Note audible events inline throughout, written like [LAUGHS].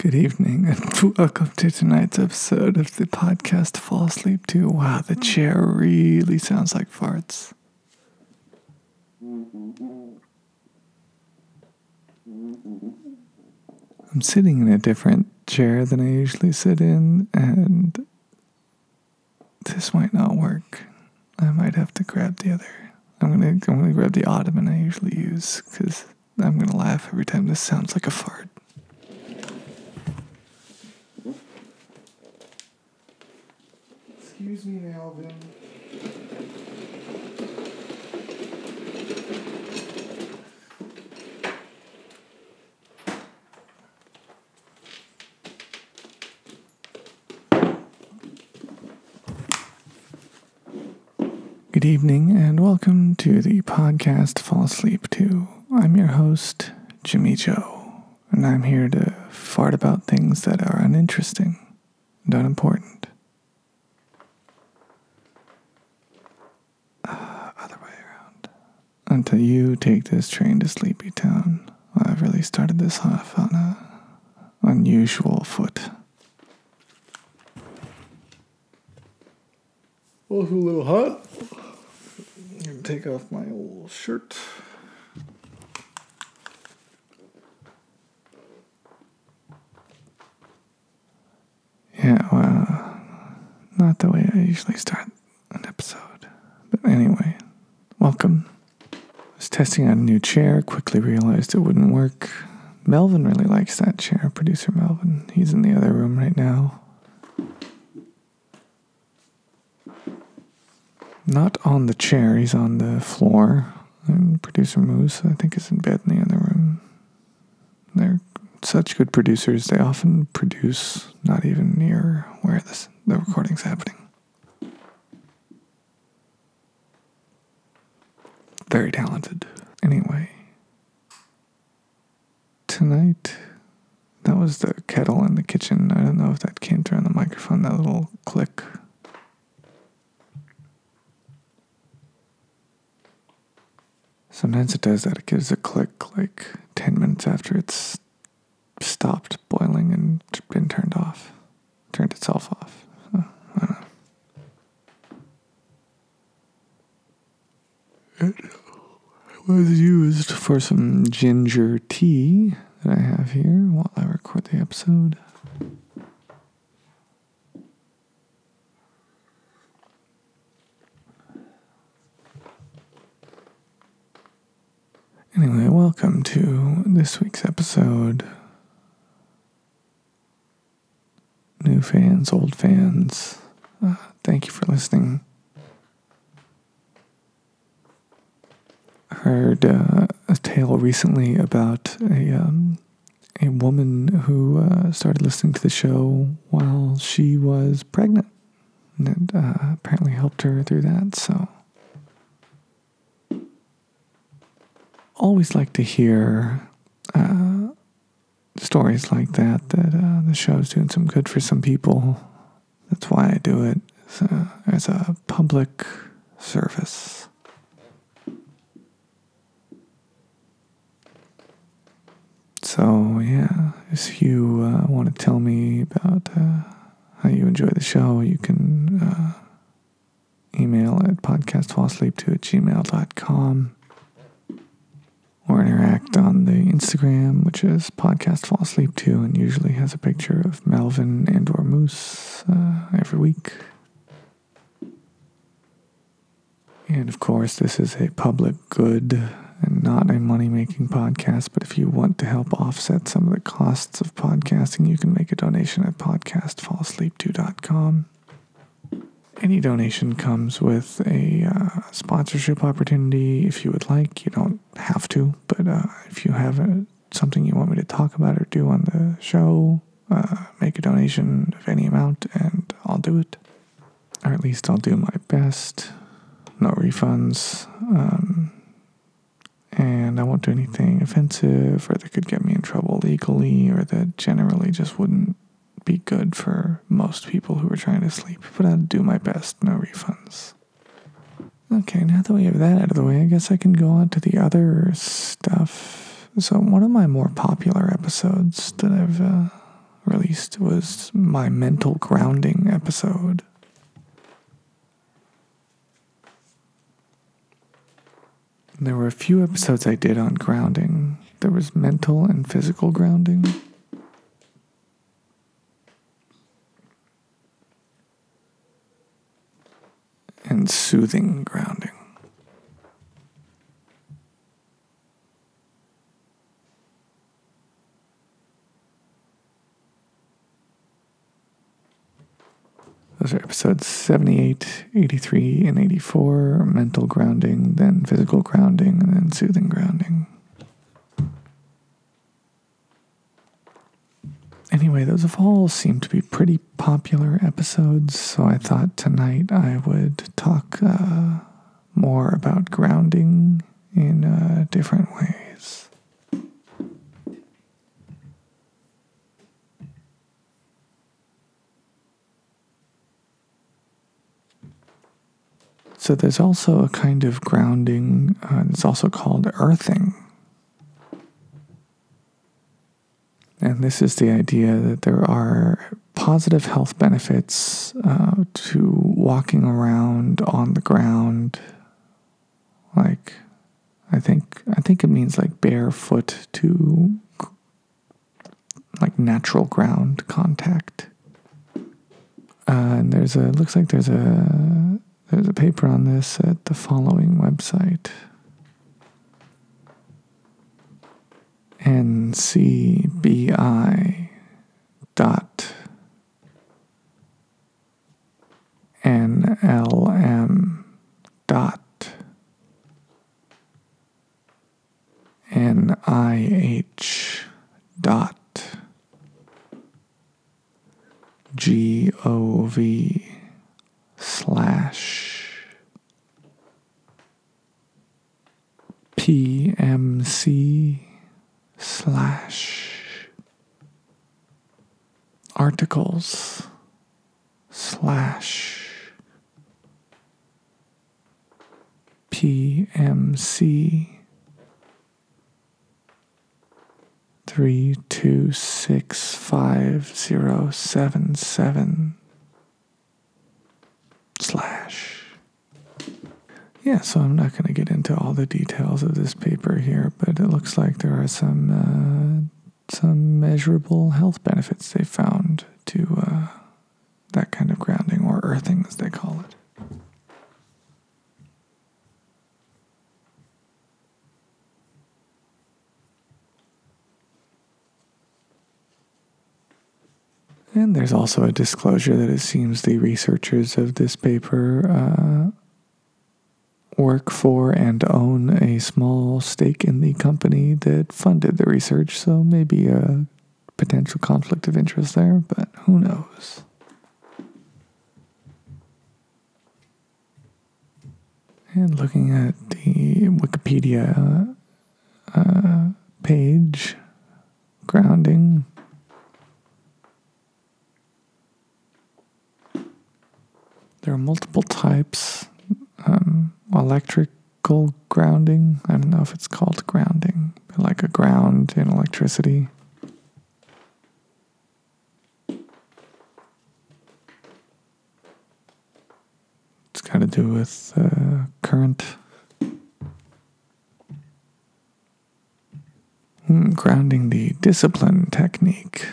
Good evening, and [LAUGHS] welcome to tonight's episode of the podcast Fall Asleep To. Wow, the chair really sounds like farts. I'm sitting in a different chair than I usually sit in, and this might not work. I might have to grab the other. I'm gonna I'm gonna grab the ottoman I usually use because I'm gonna laugh every time this sounds like a fart. Excuse me, Alvin. Good evening, and welcome to the podcast Fall Asleep To. I'm your host, Jimmy Joe, and I'm here to fart about things that are uninteresting and unimportant. Uh, other way around. Until you take this train to Sleepy Town. I've really started this off on a unusual foot. Oh, it's a little hot. I'm gonna take off my old shirt. Yeah, well, not the way I usually start an episode. But anyway, welcome. Was testing out a new chair, quickly realized it wouldn't work. Melvin really likes that chair, producer Melvin. He's in the other room right now. Not on the chair, he's on the floor. And producer Moose, I think, is in bed in the other room. They're such good producers, they often produce not even near where this, the recording's happening. Very talented. Anyway, tonight, that was the kettle in the kitchen. I don't know if that came through on the microphone, that little click. Sometimes it does that. It gives a click like 10 minutes after it's stopped boiling and been turned off, turned itself off. So, I don't know. Was used for some ginger tea that I have here while I record the episode. Anyway, welcome to this week's episode. New fans, old fans, uh, thank you for listening. Heard uh, a tale recently about a um, a woman who uh, started listening to the show while she was pregnant, and it uh, apparently helped her through that. So. always like to hear uh, stories like that. That uh, the show's doing some good for some people. That's why I do it as a, as a public service. So yeah, if you uh, want to tell me about uh, how you enjoy the show, you can uh, email at podcastfallsleep2 at gmail.com or interact on the Instagram, which is podcast fall asleep to, and usually has a picture of Melvin and or Moose uh, every week. And of course, this is a public good not a money making podcast. But if you want to help offset some of the costs of podcasting, you can make a donation at podcastfallsleep2.com. Any donation comes with a uh, sponsorship opportunity if you would like. You don't have to, but uh, if you have a, something you want me to talk about or do on the show, uh, make a donation of any amount and I'll do it. Or at least I'll do my best. No refunds. Um, and I won't do anything offensive or that could get me in trouble legally or that generally just wouldn't be good for most people who are trying to sleep, but I'll do my best. No refunds. Okay, now that we have that out of the way, I guess I can go on to the other stuff. So, one of my more popular episodes that I've uh, released was my mental grounding episode. There were a few episodes I did on grounding. There was mental and physical grounding. And soothing grounding. Those are episodes 78, 83, and 84 mental grounding, then physical grounding, and then soothing grounding. Anyway, those have all seemed to be pretty popular episodes, so I thought tonight I would talk uh, more about grounding in a different ways. So there's also a kind of grounding, uh, it's also called earthing. And this is the idea that there are positive health benefits uh, to walking around on the ground. Like, I think I think it means like barefoot to like natural ground contact. Uh, and there's a looks like there's a there's a paper on this at the following website. Ncbi dot nlm dot nih dot gov slash PMC slash articles slash PMC three two six five zero seven seven slash. Yeah, so I'm not going to get into all the details of this paper here, but it looks like there are some uh, some measurable health benefits they found to uh, that kind of grounding or earthing, as they call it. And there's also a disclosure that it seems the researchers of this paper uh, work for and own a small stake in the company that funded the research, so maybe a potential conflict of interest there, but who knows? And looking at the Wikipedia uh, page, grounding There are multiple types. Um, electrical grounding. I don't know if it's called grounding, but like a ground in electricity. It's got to do with uh, current. Hmm, grounding the discipline technique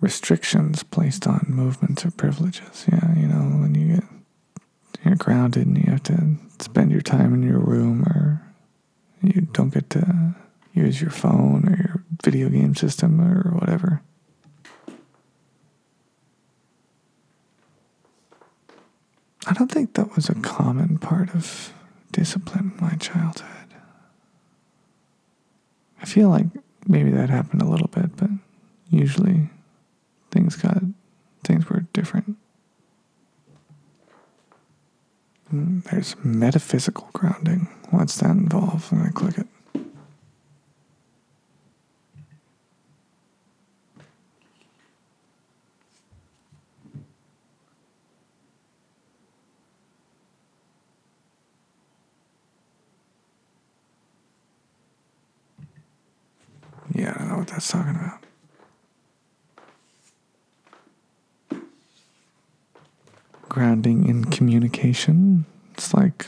restrictions placed on movements or privileges. Yeah, you know, when you you're grounded and you have to spend your time in your room or you don't get to use your phone or your video game system or whatever. I don't think that was a common part of discipline in my childhood. I feel like maybe that happened a little bit, but usually things got things were different. And mm, there's metaphysical grounding. What's that involve? I'm gonna click it. Yeah, know what that's talking about. Grounding in communication. It's like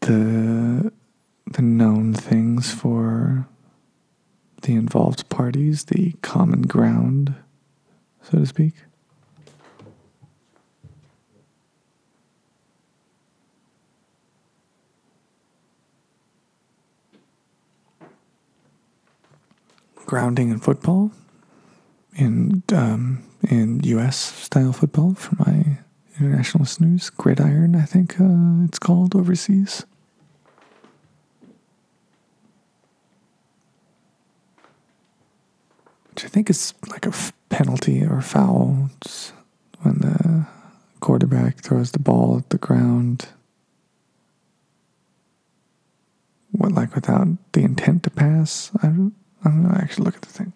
the the known things for the involved parties, the common ground, so to speak. Grounding in football, in um, in U.S. style football for my international listeners, gridiron, I think uh, it's called overseas. Which I think is like a f- penalty or foul. It's when the quarterback throws the ball at the ground. What, like without the intent to pass? I don't, I don't know. I actually look at the thing.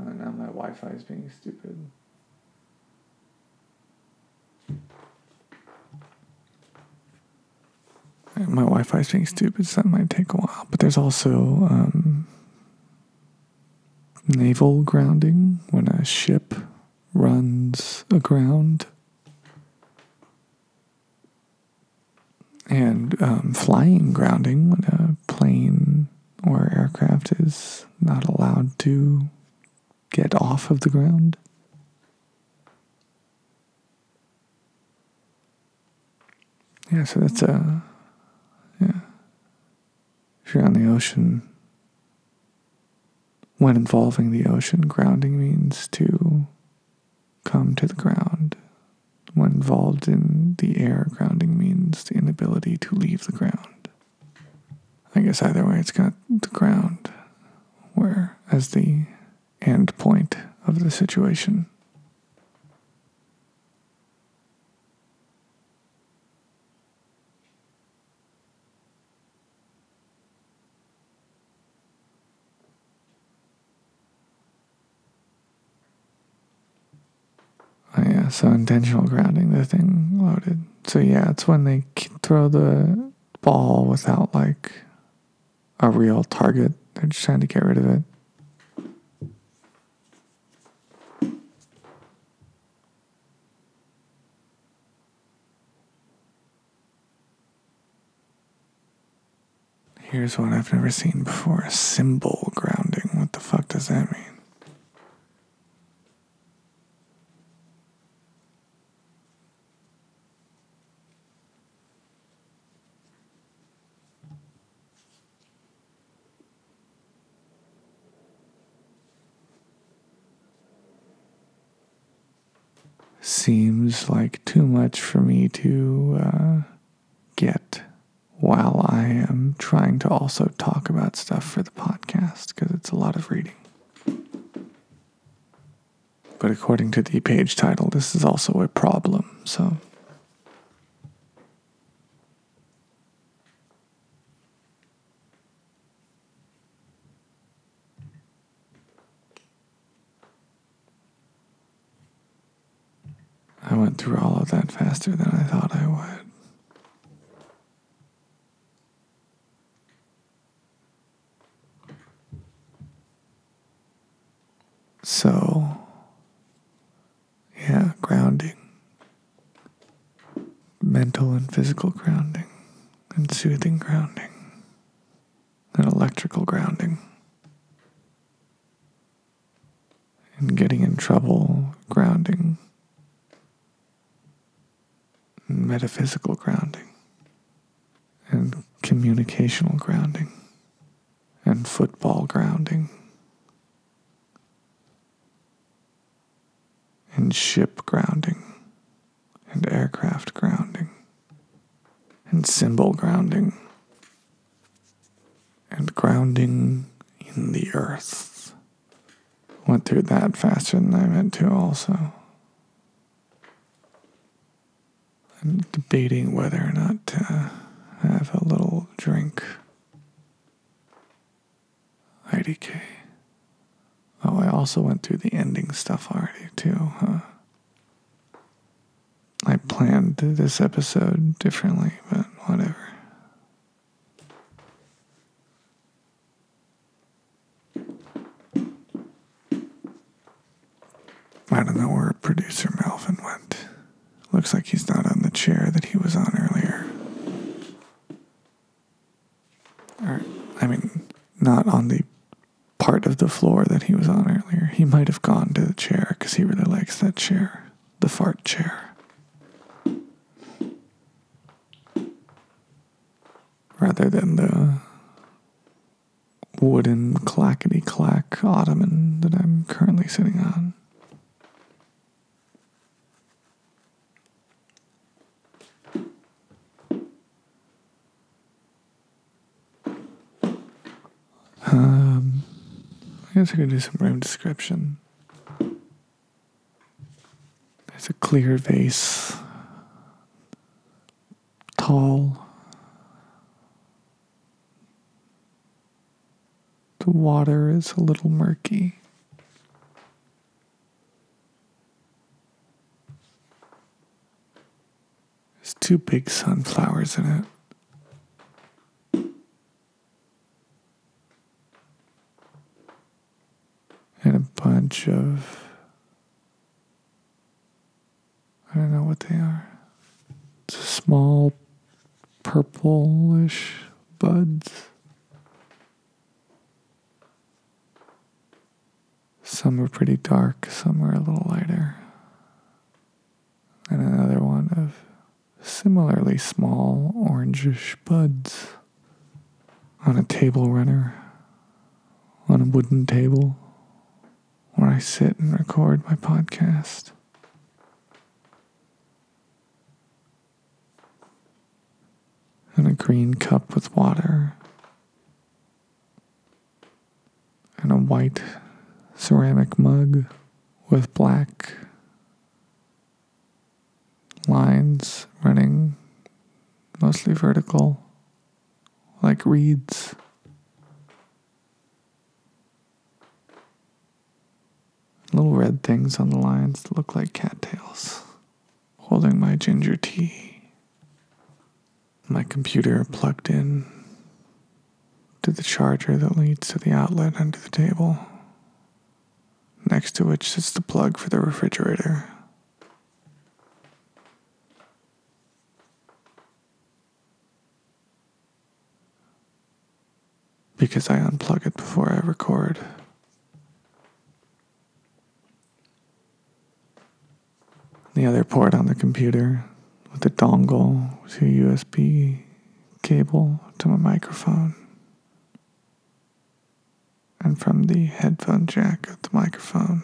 Oh, now my Wi Fi is being stupid. My Wi-Fi is being stupid, so that might take a while. But there's also um, naval grounding when a ship runs aground, and um, flying grounding when a plane or aircraft is not allowed to get off of the ground. Yeah, so that's a yeah. If you're on the ocean, when involving the ocean, grounding means to come to the ground. When involved in the air, grounding means the inability to leave the ground. I guess either way, it's got the ground where as the end point of the situation. So intentional grounding, the thing loaded. So, yeah, it's when they throw the ball without like a real target. They're just trying to get rid of it. Here's one I've never seen before symbol grounding. What the fuck does that mean? Seems like too much for me to uh, get while I am trying to also talk about stuff for the podcast because it's a lot of reading. But according to the page title, this is also a problem, so. I went through all of that faster than I thought I would. So, yeah, grounding. Mental and physical grounding, and soothing grounding, and electrical grounding. And getting in trouble grounding metaphysical grounding and communicational grounding and football grounding and ship grounding and aircraft grounding and symbol grounding and grounding in the earth. Went through that faster than I meant to, also. I'm debating whether or not to uh, have a little drink. IDK. Oh, I also went through the ending stuff already, too, huh? I planned this episode differently, but whatever. I don't know where producer Melvin went. Looks like he's not on the chair that he was on earlier. Or, I mean, not on the part of the floor that he was on earlier. He might have gone to the chair because he really likes that chair, the fart chair. Rather than the wooden clackety clack ottoman that I'm currently sitting on. Guess I could do some room description. There's a clear vase, tall. The water is a little murky. There's two big sunflowers in it. and a bunch of I don't know what they are. It's small purplish buds. Some are pretty dark, some are a little lighter. And another one of similarly small orangish buds on a table runner, on a wooden table where I sit and record my podcast. And a green cup with water. And a white ceramic mug with black lines running mostly vertical, like reeds. Little red things on the lines that look like cattails. Holding my ginger tea. My computer plugged in to the charger that leads to the outlet under the table, next to which sits the plug for the refrigerator. Because I unplug it before I record. The other port on the computer with a dongle to a USB cable to my microphone. And from the headphone jack of the microphone,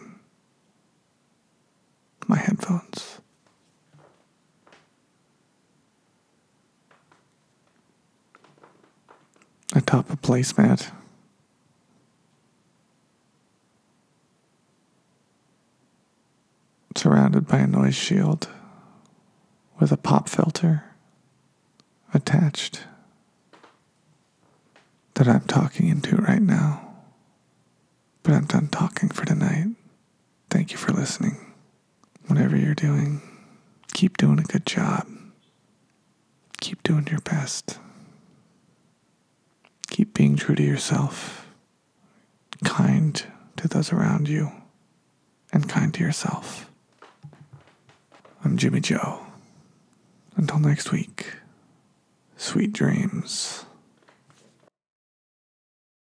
my headphones. Atop a placemat surrounded by a noise shield with a pop filter attached that I'm talking into right now. But I'm done talking for tonight. Thank you for listening. Whatever you're doing, keep doing a good job. Keep doing your best. Keep being true to yourself, kind to those around you, and kind to yourself. I'm Jimmy Joe. Until next week, sweet dreams.